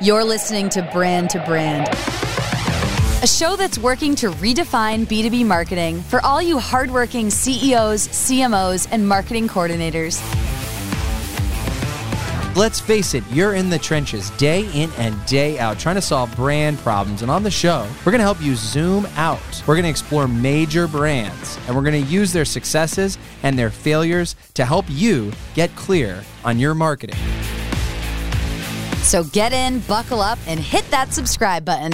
You're listening to Brand to Brand, a show that's working to redefine B2B marketing for all you hardworking CEOs, CMOs, and marketing coordinators. Let's face it, you're in the trenches day in and day out trying to solve brand problems. And on the show, we're going to help you zoom out. We're going to explore major brands and we're going to use their successes and their failures to help you get clear on your marketing. So get in, buckle up, and hit that subscribe button.